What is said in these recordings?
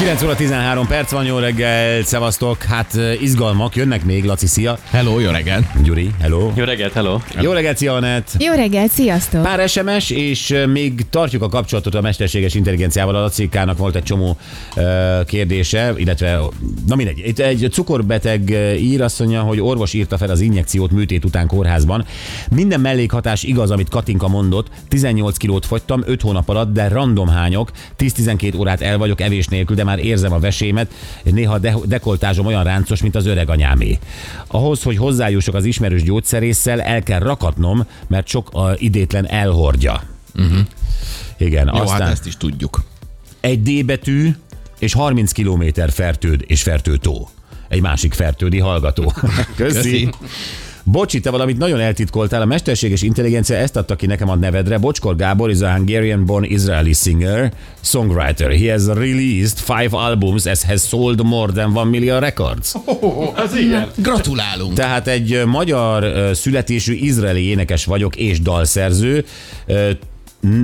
9 óra 13 perc van, jó reggel, szevasztok. Hát izgalmak, jönnek még, Laci, szia. Hello, jó reggel. Gyuri, hello. Jó reggelt, hello! Jó reggelt, szia, Anett. Jó reggelt, sziasztok! Pár SMS, és még tartjuk a kapcsolatot a mesterséges intelligenciával. A Lacikának volt egy csomó uh, kérdése, illetve, na mindegy. Itt egy cukorbeteg ír azt mondja, hogy orvos írta fel az injekciót műtét után kórházban. Minden mellékhatás igaz, amit Katinka mondott. 18 kilót fogytam 5 hónap alatt, de random hányok. 10-12 órát el vagyok evés nélkül, de már érzem a vesémet. Néha de- dekoltázsom olyan ráncos, mint az öreg anyámé. Ahhoz, hogy hozzájussak az ismerős gyógyszerésszel, el kell rakatnom, mert sok a idétlen elhordja. Uh-huh. Igen, Jó, aztán hát ezt is tudjuk. egy D betű és 30 km fertőd és fertőtó. Egy másik fertődi hallgató. Köszi. Köszi. Bocsi, te valamit nagyon eltitkoltál. A mesterséges intelligencia ezt adta ki nekem a nevedre. Bocskor Gábor is a Hungarian-born Israeli singer, songwriter. He has released five albums and has sold more than one million records. Gratulálunk. Tehát egy magyar születésű izraeli énekes vagyok és dalszerző.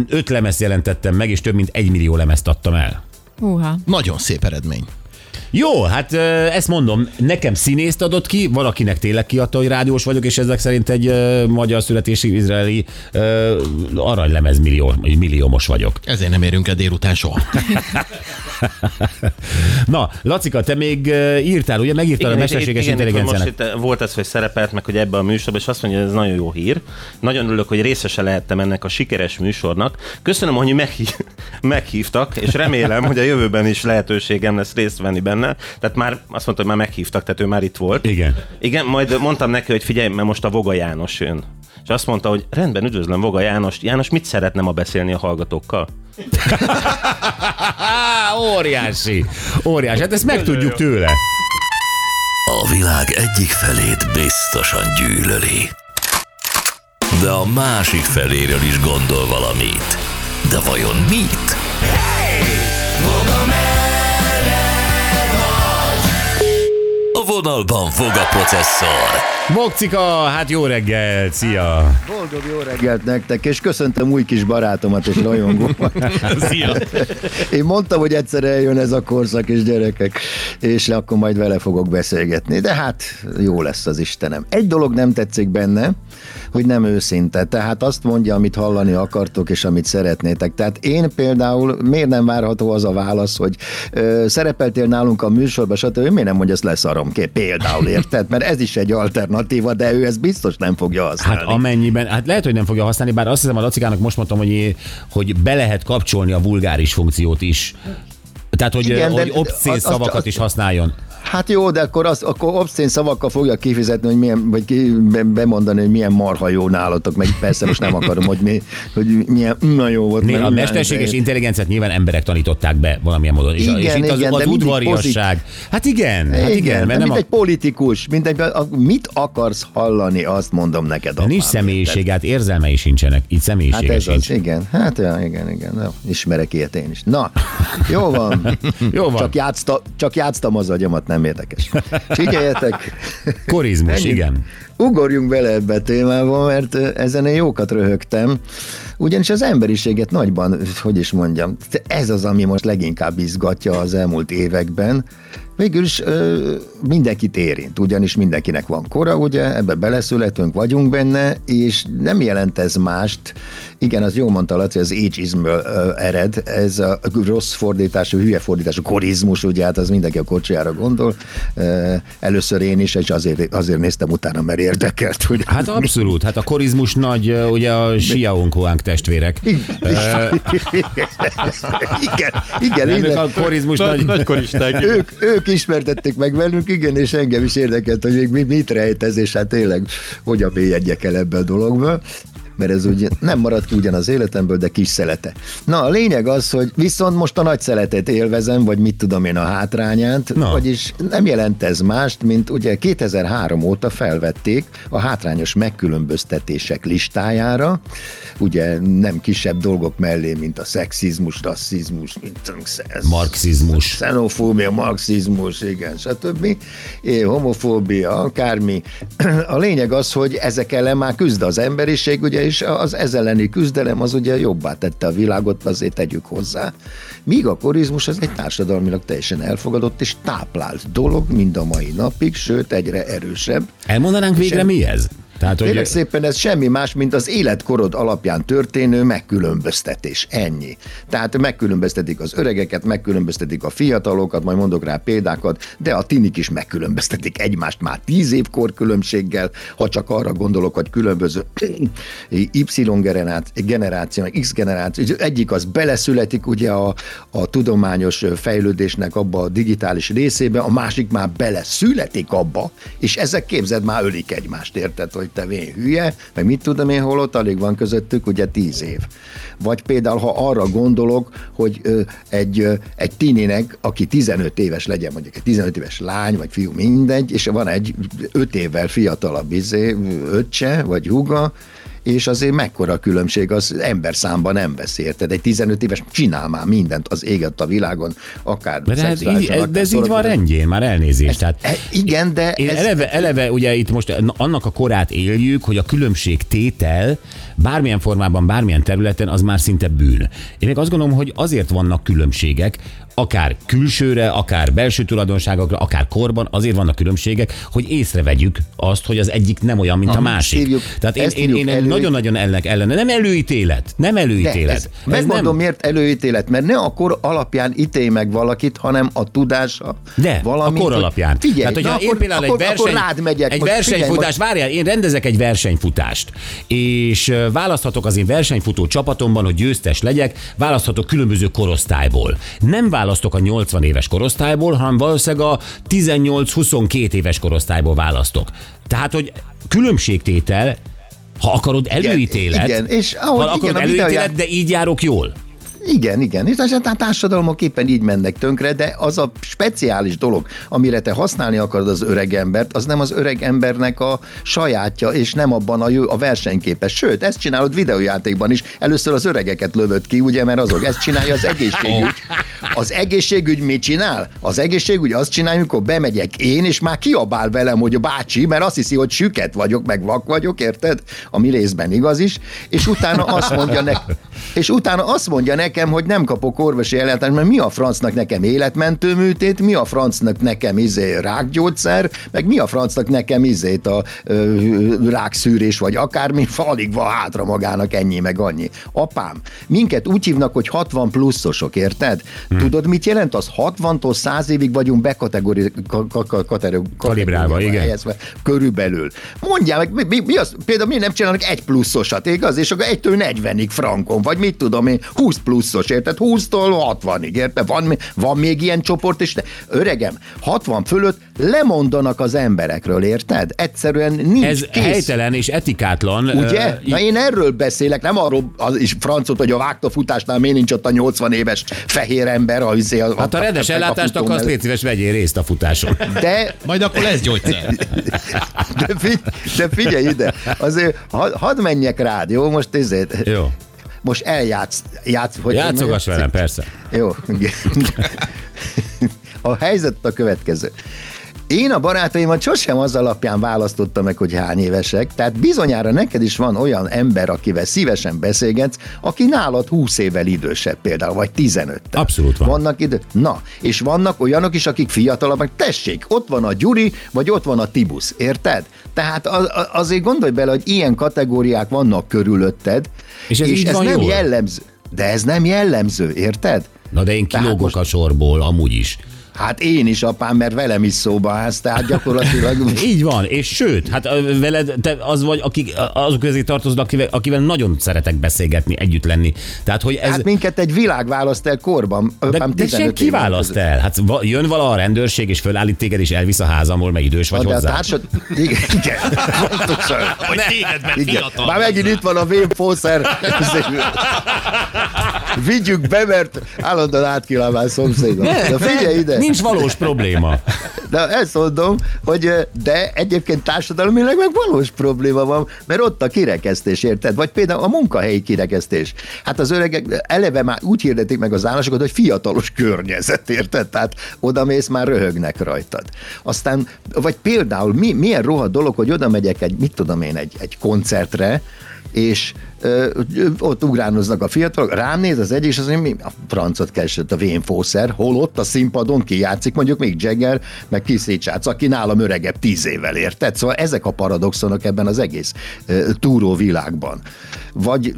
Öt lemezt jelentettem meg, és több mint egy millió lemezt adtam el. Húha. Nagyon szép eredmény. Jó, hát ezt mondom, nekem színészt adott ki, valakinek tényleg kiadta, hogy rádiós vagyok, és ezek szerint egy magyar születésű izraeli ö, aranylemez millió, milliómos vagyok. Ezért nem érünk el délután soha. Na, Lacika, te még írtál, ugye? Megírtál a mesterséges igen, igen, most intelligenciának. itt volt ez, hogy szerepelt meg, hogy ebben a műsorban, és azt mondja, hogy ez nagyon jó hír. Nagyon örülök, hogy részese lehettem ennek a sikeres műsornak. Köszönöm, hogy meghív, meghívtak, és remélem, hogy a jövőben is lehetőségem lesz részt venni benne. Tehát már azt mondta, hogy már meghívtak, tehát ő már itt volt. Igen. Igen, majd mondtam neki, hogy figyelj, mert most a Voga János jön. És azt mondta, hogy rendben, üdvözlöm Voga János. János, mit szeretne ma beszélni a hallgatókkal? Óriási! Óriási, hát ezt megtudjuk tőle. A világ egyik felét biztosan gyűlöli. De a másik feléről is gondol valamit. De vajon mit? Vonalban fog a processzor. Mokcika, hát jó reggel, szia! Boldog jó reggelt nektek, és köszöntöm új kis barátomat és rajongómat. Szia. Én mondtam, hogy egyszer eljön ez a korszak és gyerekek, és akkor majd vele fogok beszélgetni. De hát jó lesz az Istenem. Egy dolog nem tetszik benne, hogy nem őszinte. Tehát azt mondja, amit hallani akartok, és amit szeretnétek. Tehát én például miért nem várható az a válasz, hogy ö, szerepeltél nálunk a műsorban, stb. Miért nem mondja, ezt leszarom ki? Például, érted? Mert ez is egy alternatíva, de ő ezt biztos nem fogja használni. Hát amennyiben, hát lehet, hogy nem fogja használni, bár azt hiszem a Lacikának most mondtam, hogy, hogy be lehet kapcsolni a vulgáris funkciót is. Tehát, hogy, Igen, de hogy az- az- szavakat az- is használjon. Hát jó, de akkor, az, akkor obszcén szavakkal fogja kifizetni, hogy milyen, vagy ki, be- bemondani, hogy milyen marha jó nálatok, meg persze most nem akarom, hogy, mi, hogy milyen na jó volt. Né, meg a mesterséges intelligenciát nyilván emberek tanították be valamilyen módon. És, a- és Igen, itt az, igen, az mindig udvariasság. Hát igen, hát igen, igen, mert nem mint a, egy politikus, mint egy, mit akarsz hallani, azt mondom neked. de nincs apám, személyiség, hát érzelmei sincsenek. Itt Hát személyisége ez sincs. az, igen. Hát ja, igen, igen. Na, ismerek ilyet én is. Na, jó van. Jó van. Csak, játszta, csak játsztam az agyamat, nem érdekes. Figyeljetek. Korizmus, igen. Ugorjunk bele ebbe a témába, mert ezen én jókat röhögtem. Ugyanis az emberiséget nagyban, hogy is mondjam, ez az, ami most leginkább izgatja az elmúlt években. Végül is ö, mindenkit érint, ugyanis mindenkinek van kora, ugye, ebbe beleszületünk, vagyunk benne, és nem jelent ez mást. Igen, az jó mondta Laci, az ageismből ered, ez a rossz fordítású, hülye fordítású korizmus, ugye, hát az mindenki a kocsijára gondol. Ö, először én is, és azért, azért néztem utána, mert érdekelt, hogy Hát abszolút, hát a korizmus nagy, ugye a Xiaonkhuang testvérek. igen, igen, Nem, ők igen. a korizmus nagy... Nagykoristák. Ők, ők ismertették meg velünk, igen, és engem is érdekelt, hogy még mi- mit rejt ez, és hát tényleg hogyan mélyedjek el ebbe a dologba. Mert ez ugye nem marad ki ugyan az életemből, de kis szelete. Na, a lényeg az, hogy viszont most a nagy szeletet élvezem, vagy mit tudom én a hátrányát, Na. vagyis nem jelent ez mást, mint ugye 2003 óta felvették a hátrányos megkülönböztetések listájára, ugye nem kisebb dolgok mellé, mint a szexizmus, rasszizmus, mint ez, Marxizmus. xenofóbia, marxizmus, igen, stb. É, homofóbia, akármi. A lényeg az, hogy ezek ellen már küzd az emberiség, ugye, és az ez elleni küzdelem az ugye jobbá tette a világot, azért tegyük hozzá. Míg a korizmus az egy társadalmilag teljesen elfogadott és táplált dolog mind a mai napig, sőt egyre erősebb. Elmondanánk végre mi ez? Tehát, hogy Kérlek szépen ez semmi más, mint az életkorod alapján történő megkülönböztetés. Ennyi. Tehát megkülönböztetik az öregeket, megkülönböztetik a fiatalokat, majd mondok rá példákat, de a tinik is megkülönböztetik egymást már tíz év korkülönbséggel, ha csak arra gondolok, hogy különböző Y generáció, X generáció, egyik az beleszületik ugye a, a tudományos fejlődésnek abba a digitális részébe, a másik már beleszületik abba, és ezek képzeld már ölik egymást, érted, hogy te vén hülye, meg mit tudom én, hol ott alig van közöttük, ugye tíz év. Vagy például, ha arra gondolok, hogy egy, egy tininek, aki 15 éves legyen, mondjuk egy 15 éves lány, vagy fiú, mindegy, és van egy 5 évvel fiatalabb izé, öccse, vagy húga, és azért mekkora a különbség, az ember számban nem vesz, érted? Egy 15 éves csinál már mindent az éget a világon, akár de, ez, így, ez, akár de ez így van rendjén, már elnézést. Tehát, E, igen, de Én ez, eleve, eleve ugye itt most annak a korát éljük, hogy a különbség tétel bármilyen formában, bármilyen területen az már szinte bűn. Én még azt gondolom, hogy azért vannak különbségek, akár külsőre, akár belső tulajdonságokra, akár korban, azért vannak különbségek, hogy észrevegyük azt, hogy az egyik nem olyan, mint a másik. hívjuk- Tehát én, én, én elő- nagyon-nagyon ennek ellene. Nem előítélet, nem de előítélet. ez, megmondom, miért előítélet, mert ne a kor alapján ítélj meg valakit, hanem a tudása. De, valamint, a kor alapján. Figyelj, Tehát, hogyha én akkor, például akkor, egy verseny, akkor megyek. egy most figyelj, versenyfutás, várjál, én rendezek egy versenyfutást, és választhatok az én versenyfutó csapatomban, hogy győztes legyek, választhatok különböző korosztályból. Nem választok a 80 éves korosztályból, hanem valószínűleg a 18-22 éves korosztályból választok. Tehát, hogy különbségtétel, ha akarod előítélet, igen, és ha ahogy akarod igen, előítélet, de így járok jól. Igen, igen. És a társadalmak éppen így mennek tönkre, de az a speciális dolog, amire te használni akarod az öreg embert, az nem az öreg embernek a sajátja, és nem abban a, jó, a versenyképes. Sőt, ezt csinálod videójátékban is. Először az öregeket lövöd ki, ugye, mert azok. Ezt csinálja az egészségügy. Az egészségügy mit csinál? Az egészségügy azt csinálja, amikor bemegyek én, és már kiabál velem, hogy a bácsi, mert azt hiszi, hogy süket vagyok, meg vak vagyok, érted? Ami részben igaz is, és utána azt mondja ne, és utána azt mondja nekem, hogy nem kapok orvosi ellátást, mert mi a francnak nekem életmentő műtét, mi a francnak nekem izé rákgyógyszer, meg mi a francnak nekem izét a ö, rákszűrés, vagy akármi, alig van hátra magának ennyi, meg annyi. Apám, minket úgy hívnak, hogy 60 pluszosok, érted? Hmm. Tudod, mit jelent az? 60-tól 100 évig vagyunk bekategori, ka, ka, ka, katero, Kalibrálva, igen. helyezve, körülbelül. Mondjál meg, mi, mi, mi az, például mi nem csinálnak egy pluszosat, igaz? És akkor egytől 40-ig frankon, vagy mit tudom én, 20 pluszos, érted? 20-tól 60-ig, érted? Van, mi- van még ilyen csoport, és ne, öregem, 60 fölött lemondanak az emberekről, érted? Egyszerűen nincs Ez kész. helytelen és etikátlan. Ugye? ö, Na én erről beszélek, nem arról az is francot, hogy a vágta futásnál miért nincs ott a 80 éves fehér ember, a, izé a, Hát a rendes ellátást akarsz, légy szíves, vegyél részt a futáson. De Majd akkor lesz gyógyszer. De, figy- de figyelj ide, azért had, hadd menjek rád, jó? Most ezért, Jó. Most eljátsz, játsz, hogy Játszogass velem, persze. Jó. A helyzet a következő. Én a barátaimat sosem az alapján választottam meg, hogy hány évesek, tehát bizonyára neked is van olyan ember, akivel szívesen beszélgetsz, aki nálad 20 évvel idősebb például, vagy 15 -tel. Abszolút van. Vannak idő. Na, és vannak olyanok is, akik fiatalabbak. Tessék, ott van a Gyuri, vagy ott van a Tibusz, érted? Tehát az, az- azért gondolj bele, hogy ilyen kategóriák vannak körülötted, És ez és ez nem jól? jellemző. De ez nem jellemző, érted? Na de én kilógok most- a sorból, amúgy is. Hát én is apám, mert velem is szóba állsz, tehát gyakorlatilag... Így van, és sőt, hát veled te az vagy, akik, azok közé tartoznak, akivel, akivel nagyon szeretek beszélgetni, együtt lenni. Tehát, hogy ez... Hát minket egy világ választ el korban. de, Apám de 15 senki választ között. el. Hát jön vala a rendőrség, és fölállít téged, és elvisz a házamból, meg idős vagy De a hozzá. társad... Igen, igen. Pontosan. Hogy téged, mert Igen. Már megint itt van a vénfószer. Vigyük be, mert állandóan átkilábál szomszédom. De figyelj ide! Nincs valós probléma. De ezt mondom, hogy de egyébként társadalmilag meg valós probléma van, mert ott a kirekesztés, érted? Vagy például a munkahelyi kirekesztés. Hát az öregek eleve már úgy hirdetik meg az állásokat, hogy fiatalos környezet, érted? Tehát oda mész, már röhögnek rajtad. Aztán, vagy például mi, milyen rohadt dolog, hogy oda megyek egy, mit tudom én, egy, egy koncertre, és ott ugránoznak a fiatalok, rám néz az egy, és az mondja, mi a francot keresett a vénfószer, hol ott a színpadon kijátszik, mondjuk még Jagger, meg Keith Richards, aki nálam öregebb tíz évvel érted. Szóval ezek a paradoxonok ebben az egész túró világban. Vagy,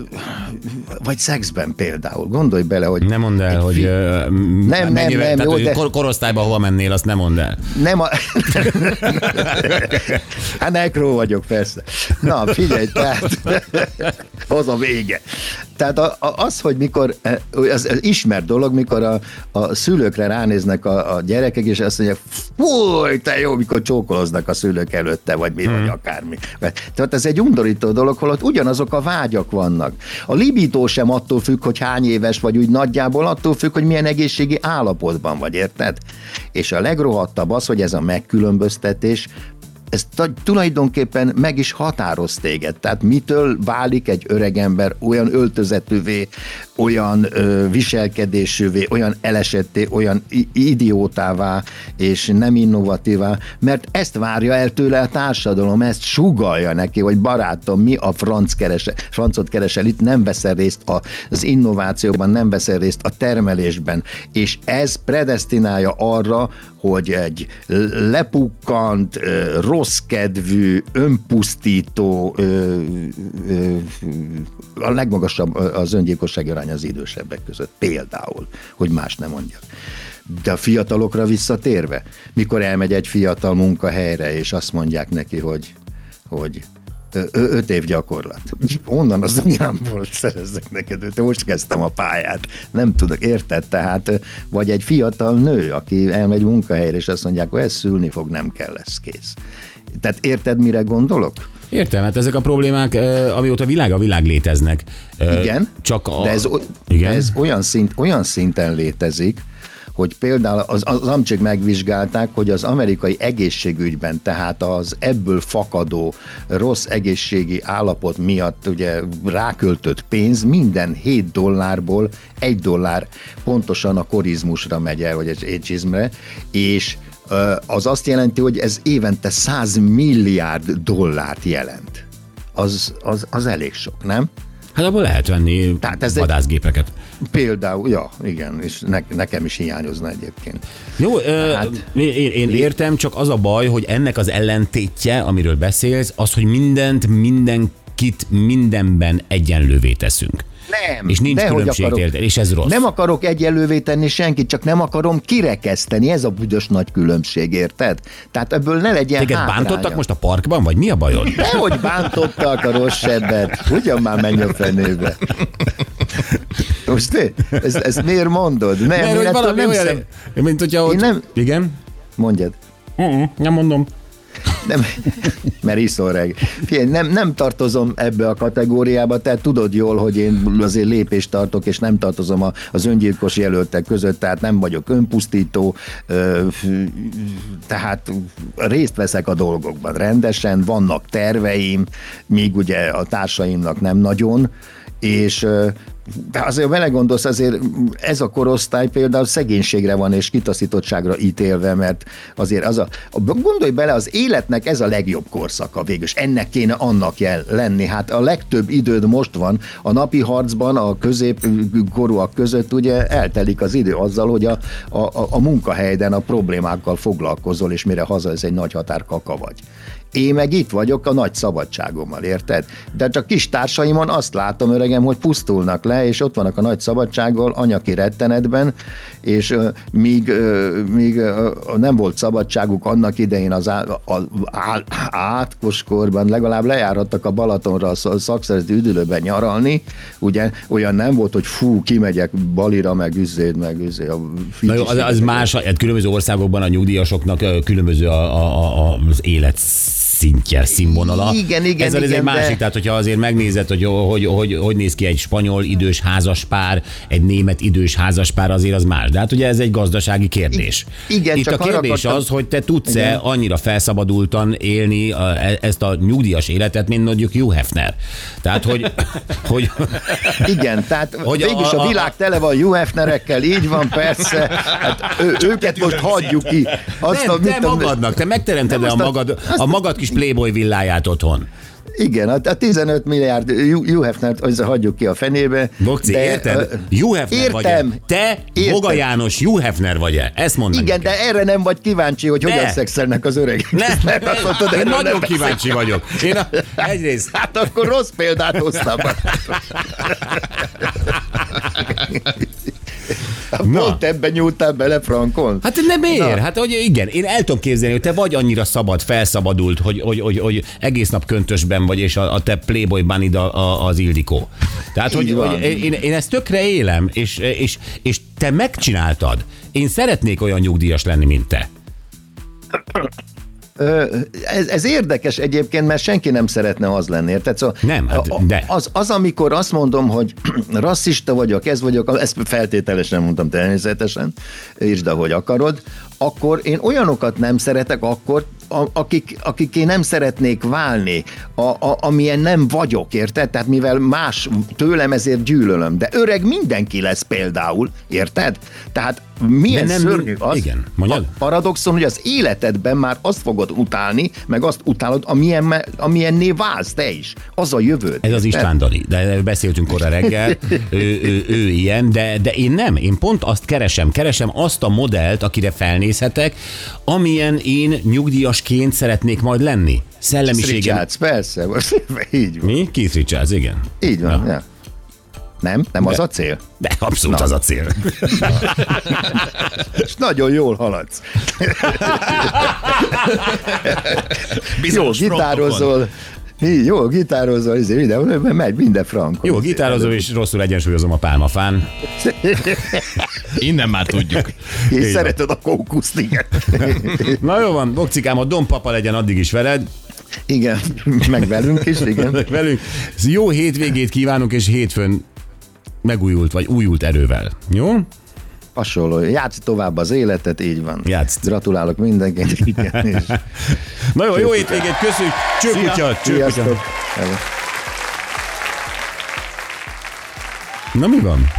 vagy szexben például. Gondolj bele, hogy... Nem mondd el, hogy fi- ö, m- Nem, nem, nem, tehát, jó, hogy de- kor- korosztályba hova mennél, azt nem mondd el. Nem a... hát nekró vagyok, persze. Na, figyelj, tehát az a vége. Tehát a, a, az, hogy mikor, az, az ismert dolog, mikor a, a szülőkre ránéznek a, a gyerekek, és azt mondják, fúj, te jó, mikor csókoloznak a szülők előtte, vagy mi, Hmm. vagy akármi. Tehát ez egy undorító dolog, holott ugyanazok a vágyak vannak. A libító sem attól függ, hogy hány éves vagy, úgy nagyjából attól függ, hogy milyen egészségi állapotban vagy, érted? És a legrohadtabb az, hogy ez a megkülönböztetés ez tulajdonképpen meg is határoz téged. Tehát mitől válik egy öregember olyan öltözetűvé, olyan ö, viselkedésűvé, olyan elesetté, olyan idiótává és nem innovatívá, mert ezt várja el tőle a társadalom, ezt sugalja neki, hogy barátom, mi a franc kerese, francot keresel, itt nem veszel részt az innovációban, nem veszel részt a termelésben, és ez predestinálja arra, hogy egy lepukkant, ö, rossz kedvű, önpusztító, ö, ö, a legmagasabb az öngyilkossági arány az idősebbek között, például, hogy más nem mondjak. De a fiatalokra visszatérve, mikor elmegy egy fiatal munkahelyre, és azt mondják neki, hogy, hogy öt év gyakorlat. Onnan az anyámból szerezzek neked, öt, most kezdtem a pályát. Nem tudok, érted? Tehát, vagy egy fiatal nő, aki elmegy munkahelyre, és azt mondják, hogy ez szülni fog, nem kell, lesz kész. Tehát érted, mire gondolok? Értem, hát ezek a problémák, amióta világ a világ léteznek. Igen, Csak a... de ez, o- Igen? de ez olyan, szint, olyan szinten létezik, hogy például az, az amcsik megvizsgálták, hogy az amerikai egészségügyben, tehát az ebből fakadó rossz egészségi állapot miatt ugye ráköltött pénz minden 7 dollárból 1 dollár pontosan a korizmusra megy el, vagy az ageismre, és az azt jelenti, hogy ez évente 100 milliárd dollárt jelent. Az, az, az elég sok, nem? Hát abból lehet venni Tehát ez egy- vadászgépeket. Például, ja, igen, és ne, nekem is hiányozna egyébként. Jó, ö, Hát- én, én értem, csak az a baj, hogy ennek az ellentétje, amiről beszélsz, az, hogy mindent, mindenkit mindenben egyenlővé teszünk. Nem, És nincs dehogy különbség, akarok. érted? És ez rossz. Nem akarok egyenlővé tenni senkit, csak nem akarom kirekeszteni, ez a büdös nagy különbség, érted? Tehát ebből ne legyen Téged hátránya. bántottak most a parkban, vagy mi a bajod? Nehogy bántottak a rossz sebbet. Ugyan már menj a fenébe. Most te, ezt, ezt miért mondod? Nem, Mert hogy valami nem olyan, szem... mint hogyha ott... Én nem- Igen? Mondjad. Uh-uh, nem mondom. Nem, mert iszol reg. Figyelj, nem, nem tartozom ebbe a kategóriába, te tudod jól, hogy én azért lépést tartok, és nem tartozom a, az öngyilkos jelöltek között, tehát nem vagyok önpusztító, tehát részt veszek a dolgokban rendesen, vannak terveim, míg ugye a társaimnak nem nagyon, és de azért vele gondolsz, azért ez a korosztály például szegénységre van és kitaszítottságra ítélve, mert azért az a, gondolj bele, az életnek ez a legjobb korszaka végül, és ennek kéne annak jel lenni. Hát a legtöbb időd most van, a napi harcban a középkorúak között ugye eltelik az idő azzal, hogy a, a, a munkahelyden a problémákkal foglalkozol, és mire haza ez egy nagy határ kaka vagy. Én meg itt vagyok a nagy szabadságommal, érted? De csak kis társaimon azt látom, öregem, hogy pusztulnak le, és ott vannak a nagy szabadsággal, anyaki rettenetben, és uh, míg, uh, míg uh, nem volt szabadságuk annak idején az á, a, á, átkoskorban, legalább lejárhattak a Balatonra a szakszerzeti üdülőben nyaralni, ugye olyan nem volt, hogy fú, kimegyek Balira, meg üzéd, meg üzéd, a Na jó, az, az más, hát különböző országokban a nyugdíjasoknak különböző a, a, a, az élet szintje, színvonala. Igen, igen, Ez, ez egy igen, másik, de- tehát hogyha azért megnézed, hogy hogy, hogy hogy néz ki egy spanyol idős házaspár, egy német idős házaspár, azért az más. De hát ugye ez egy gazdasági kérdés. Igen, Itt csak a kérdés akartam- az, hogy te tudsz-e Igen. annyira felszabadultan élni a, e- ezt a nyugdíjas életet, mint mondjuk Hugh Hefner. Tehát, hogy, hogy Igen, tehát Hogy hogy a- végülis a, a- világ tele van UF-nerekkel, így van persze, hát ő, őket most hagyjuk ki. Azt nem, a, te magadnak, te megteremted a magad, a- magad kis Playboy villáját otthon. Igen, a, a 15 milliárd UF-nert az hagyjuk ki a fenébe. Bokci, de, érted? ö, Hugh Hefner vagy Értem. Te Értem. Boga János Hugh Hefner vagy-e? Ezt mondd meg Igen, nekem. de erre nem vagy kíváncsi, hogy De. hogyan szexelnek az öregek. Ne, Mert azt mondtad, én nagyon nem kíváncsi vagyok. Én a, egyrészt Hát akkor rossz példát hoztam. Na. Pont ebben nyúltál bele, Frankon. Hát nem miért? Hát hogy igen, én el tudom képzelni, hogy te vagy annyira szabad, felszabadult, hogy, hogy, hogy, hogy egész nap köntösben vagy, és a, a te Playboy bunny a, a, az Ildikó. Tehát, hogy, hogy én, én ezt tökre élem, és, és, és te megcsináltad. Én szeretnék olyan nyugdíjas lenni, mint te. Ez, ez érdekes egyébként, mert senki nem szeretne az lenni, érted? Szóval Nem, hát de. Az, az, amikor azt mondom, hogy rasszista vagyok, ez vagyok, ezt feltételesen mondtam természetesen, írd, ahogy akarod, akkor én olyanokat nem szeretek akkor, a, akik, akiké nem szeretnék válni, a, a, amilyen nem vagyok, érted? Tehát mivel más tőlem, ezért gyűlölöm. De öreg mindenki lesz például, érted? Tehát milyen De nem szörnyű az, igen, mondjad. a paradoxon, hogy az életedben már azt fogod utálni, meg azt utálod, amilyen, amilyenné válsz te is. Az a jövőd. Ez az István Dani, de beszéltünk korra reggel, ő, ő, ő ilyen, de, de én nem, én pont azt keresem, keresem azt a modellt, akire felnézhetek, amilyen én nyugdíjasként szeretnék majd lenni. Szellemiségem. Richards, persze, most így van. Mi? Keith Richards, igen. Így van, ja. Nem? Nem az a cél? De abszolút Na. az a cél. És nagyon jól haladsz. jó, Bizonyos gitározol. Így, jó, gitározol, izé, videóban megy minden frank. Jó, gitározom és rosszul egyensúlyozom a pálmafán. Innen már tudjuk. És Így szereted a kókuszt, igen. Na jó van, Bokcikám, a Don Papa legyen addig is veled, igen, meg velünk is, igen. velünk. Jó hétvégét kívánunk, és hétfőn megújult, vagy újult erővel. Jó? Hasonló. Játsz tovább az életet, így van. Játsz. Gratulálok mindenkinek. Igen, és Na jó, jó hétvégét, köszönjük. Csőkutya, csőkutya. Na mi van?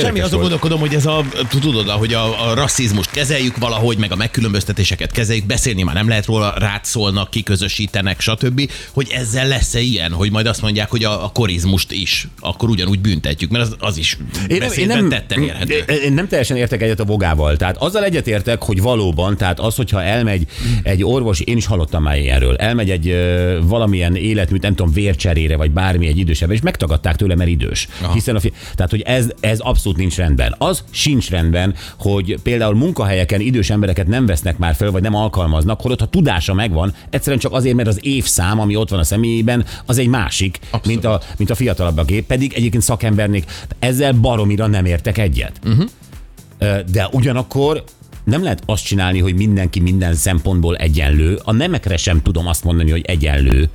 Semmi, azon gondolkodom, hogy ez a, tudod, hogy a, a rasszizmust kezeljük valahogy, meg a megkülönböztetéseket kezeljük, beszélni már nem lehet róla, rátszólnak, kiközösítenek, stb. Hogy ezzel lesz-e ilyen, hogy majd azt mondják, hogy a, a korizmust is, akkor ugyanúgy büntetjük, mert az, az is Én nem, én nem, tetten érhető. én nem teljesen értek egyet a vogával. Tehát azzal egyetértek, hogy valóban, tehát az, hogyha elmegy egy orvos, én is hallottam már ilyenről, elmegy egy ö, valamilyen életműt, nem tudom, vércserére, vagy bármi egy idősebb, és megtagadták tőle, mert idős. Aha. Hiszen a fi- tehát, hogy ez, ez abszolút nincs rendben. Az sincs rendben, hogy például munkahelyeken idős embereket nem vesznek már föl, vagy nem alkalmaznak, holott ha tudása megvan, egyszerűen csak azért, mert az évszám, ami ott van a személyében, az egy másik, mint a, mint a fiatalabbaké, pedig egyébként szakembernék. Ezzel baromira nem értek egyet. Uh-huh. De ugyanakkor nem lehet azt csinálni, hogy mindenki minden szempontból egyenlő. A nemekre sem tudom azt mondani, hogy egyenlő.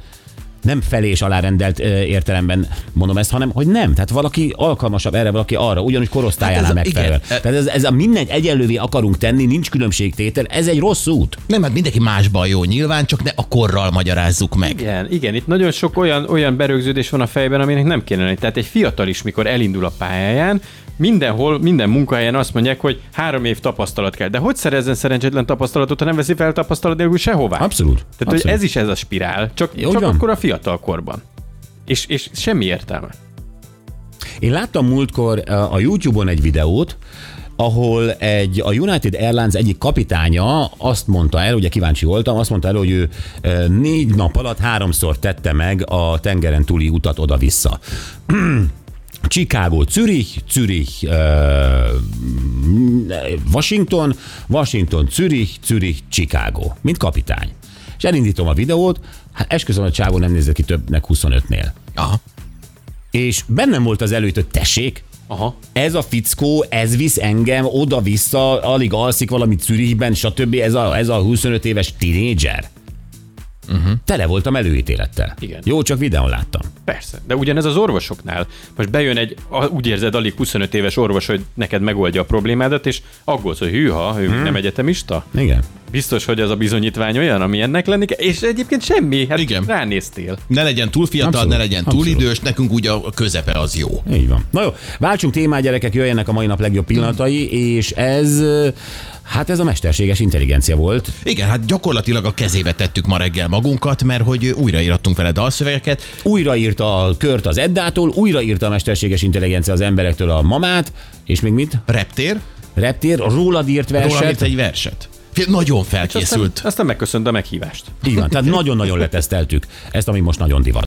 Nem felé és alárendelt ö, értelemben mondom ezt, hanem hogy nem. Tehát valaki alkalmasabb erre, valaki arra, ugyanúgy korosztályánál Hát megfelelően. igen. Tehát ez, ez a mindegy egyenlővé akarunk tenni, nincs különbségtétel, ez egy rossz út. Nem, hát mindenki másban jó nyilván, csak ne a korral magyarázzuk meg. Igen, igen, itt nagyon sok olyan, olyan berögződés van a fejben, aminek nem kéne lenni. Tehát egy fiatal is, mikor elindul a pályáján, mindenhol, minden munkahelyen azt mondják, hogy három év tapasztalat kell. De hogy szerezzen szerencsétlen tapasztalatot, ha nem veszi fel tapasztalat nélkül sehová? Abszolút. Tehát, abszolút. hogy ez is ez a spirál, csak, Jó, csak van. akkor a fiatal korban. És, és semmi értelme. Én láttam múltkor a YouTube-on egy videót, ahol egy, a United Airlines egyik kapitánya azt mondta el, ugye kíváncsi voltam, azt mondta el, hogy ő négy nap alatt háromszor tette meg a tengeren túli utat oda-vissza. Chicago, Zürich, Zürich, Washington, Washington, Zürich, Zürich, Chicago, mint kapitány. És elindítom a videót, hát esküszöm, a csávó nem nézett ki többnek 25-nél. Aha. És bennem volt az előtt, hogy tessék, Aha. ez a fickó, ez visz engem oda-vissza, alig alszik valami Zürichben, stb. Ez a, ez a 25 éves tinédzser. Uh-huh. Tele voltam előítélettel. Igen. Jó, csak videón láttam. Persze, de ugyanez az orvosoknál. Most bejön egy, úgy érzed, alig 25 éves orvos, hogy neked megoldja a problémádat, és aggódsz, hogy hűha, ő hmm. nem egyetemista. Igen. Biztos, hogy ez a bizonyítvány olyan, ami ennek lenni kell, és egyébként semmi, hát Igen. ránéztél. Ne legyen túl fiatal, Abszolút, ne legyen túl abszolút. idős, nekünk úgy a közepe az jó. Így van. Na jó, váltsunk témát, gyerekek, jöjjenek a mai nap legjobb pillanatai, és ez, hát ez a mesterséges intelligencia volt. Igen, hát gyakorlatilag a kezébe tettük ma reggel magunkat, mert hogy újraírattunk vele dalszövegeket. Újraírta a kört az Eddától, újraírta a mesterséges intelligencia az emberektől a mamát, és még mit? Reptér, Reptér, rólad írt verset. írt egy verset. Nagyon Aztán, felkészült. aztán megköszönt a meghívást. Van, tehát nagyon-nagyon leteszteltük ezt, ami most nagyon divat.